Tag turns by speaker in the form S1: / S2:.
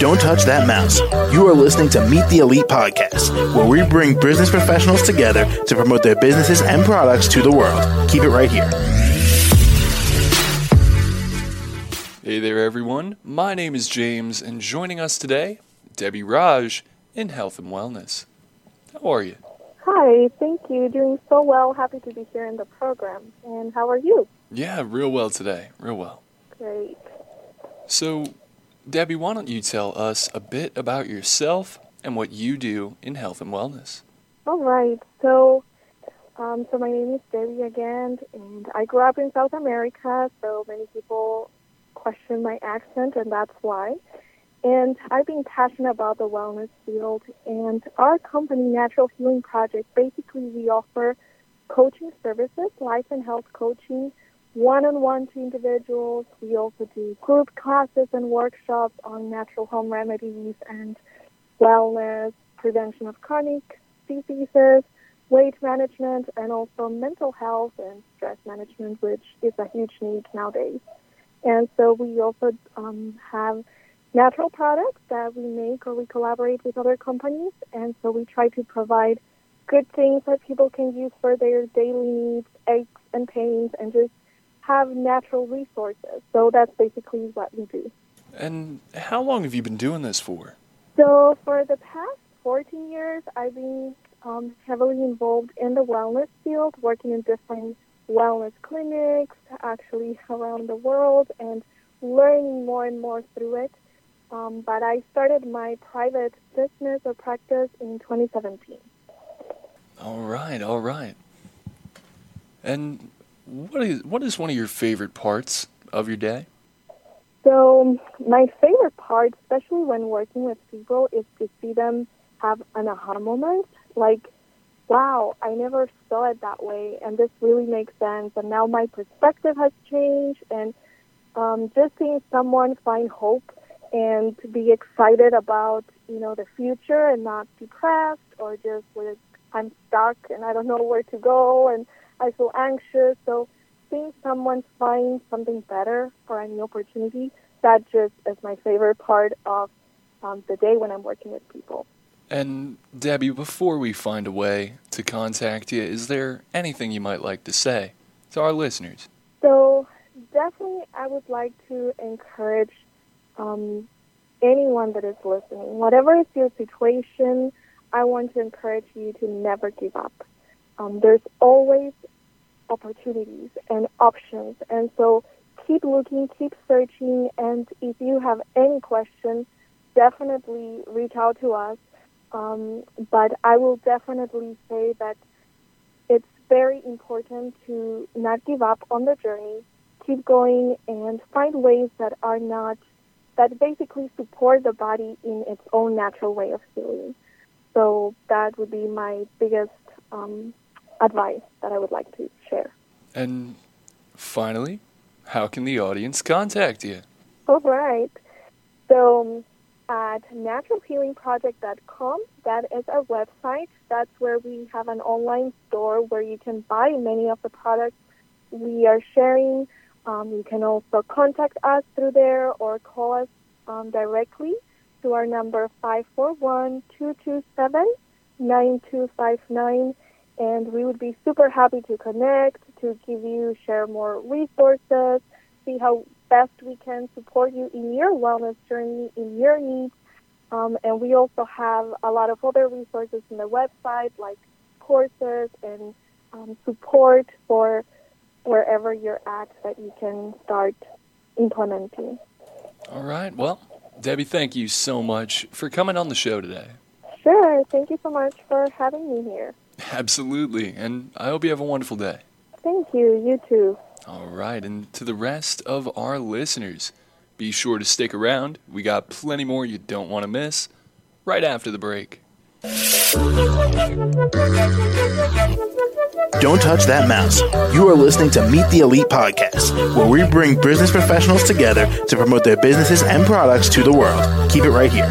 S1: Don't touch that mouse. You are listening to Meet the Elite podcast, where we bring business professionals together to promote their businesses and products to the world. Keep it right here.
S2: Hey there, everyone. My name is James, and joining us today, Debbie Raj in Health and Wellness. How are you?
S3: Hi, thank you. Doing so well. Happy to be here in the program. And how are you?
S2: Yeah, real well today. Real well.
S3: Great.
S2: So, Debbie, why don't you tell us a bit about yourself and what you do in health and wellness?
S3: All right. So, um, so my name is Debbie again, and I grew up in South America. So many people question my accent, and that's why. And I've been passionate about the wellness field. And our company, Natural Healing Project, basically we offer coaching services, life and health coaching one-on-one to individuals. We also do group classes and workshops on natural home remedies and wellness, prevention of chronic diseases, weight management, and also mental health and stress management, which is a huge need nowadays. And so we also um, have natural products that we make or we collaborate with other companies. And so we try to provide good things that people can use for their daily needs, aches and pains, and just have natural resources. So that's basically what we do.
S2: And how long have you been doing this for?
S3: So for the past 14 years, I've been um, heavily involved in the wellness field, working in different wellness clinics, actually around the world, and learning more and more through it. Um, but I started my private business or practice in 2017.
S2: All right, all right. And what is what is one of your favorite parts of your day?
S3: So my favorite part, especially when working with people, is to see them have an aha moment. Like, wow, I never saw it that way, and this really makes sense. And now my perspective has changed, and um, just seeing someone find hope and be excited about you know the future and not depressed or just with I'm stuck and I don't know where to go and I feel anxious. So seeing someone find something better or a new opportunity, that just is my favorite part of um, the day when I'm working with people.
S2: And Debbie, before we find a way to contact you, is there anything you might like to say to our listeners?
S3: So definitely, I would like to encourage um, anyone that is listening, whatever is your situation, I want to encourage you to never give up. Um, there's always opportunities and options. And so keep looking, keep searching, and if you have any questions, definitely reach out to us. Um, but I will definitely say that it's very important to not give up on the journey, keep going, and find ways that are not, that basically support the body in its own natural way of healing. So that would be my biggest um, advice that I would like to share.
S2: And finally, how can the audience contact you?
S3: All right. So at naturalhealingproject.com, that is our website. That's where we have an online store where you can buy many of the products we are sharing. Um, you can also contact us through there or call us um, directly to our number 541 227 9259 and we would be super happy to connect, to give you, share more resources, see how best we can support you in your wellness journey, in your needs. Um, and we also have a lot of other resources in the website, like courses and um, support for wherever you're at that you can start implementing.
S2: All right. Well, Debbie, thank you so much for coming on the show today.
S3: Sure. Thank you so much for having me here.
S2: Absolutely. And I hope you have a wonderful day.
S3: Thank you. You too.
S2: All right. And to the rest of our listeners, be sure to stick around. We got plenty more you don't want to miss right after the break.
S1: Don't touch that mouse. You are listening to Meet the Elite podcast, where we bring business professionals together to promote their businesses and products to the world. Keep it right here.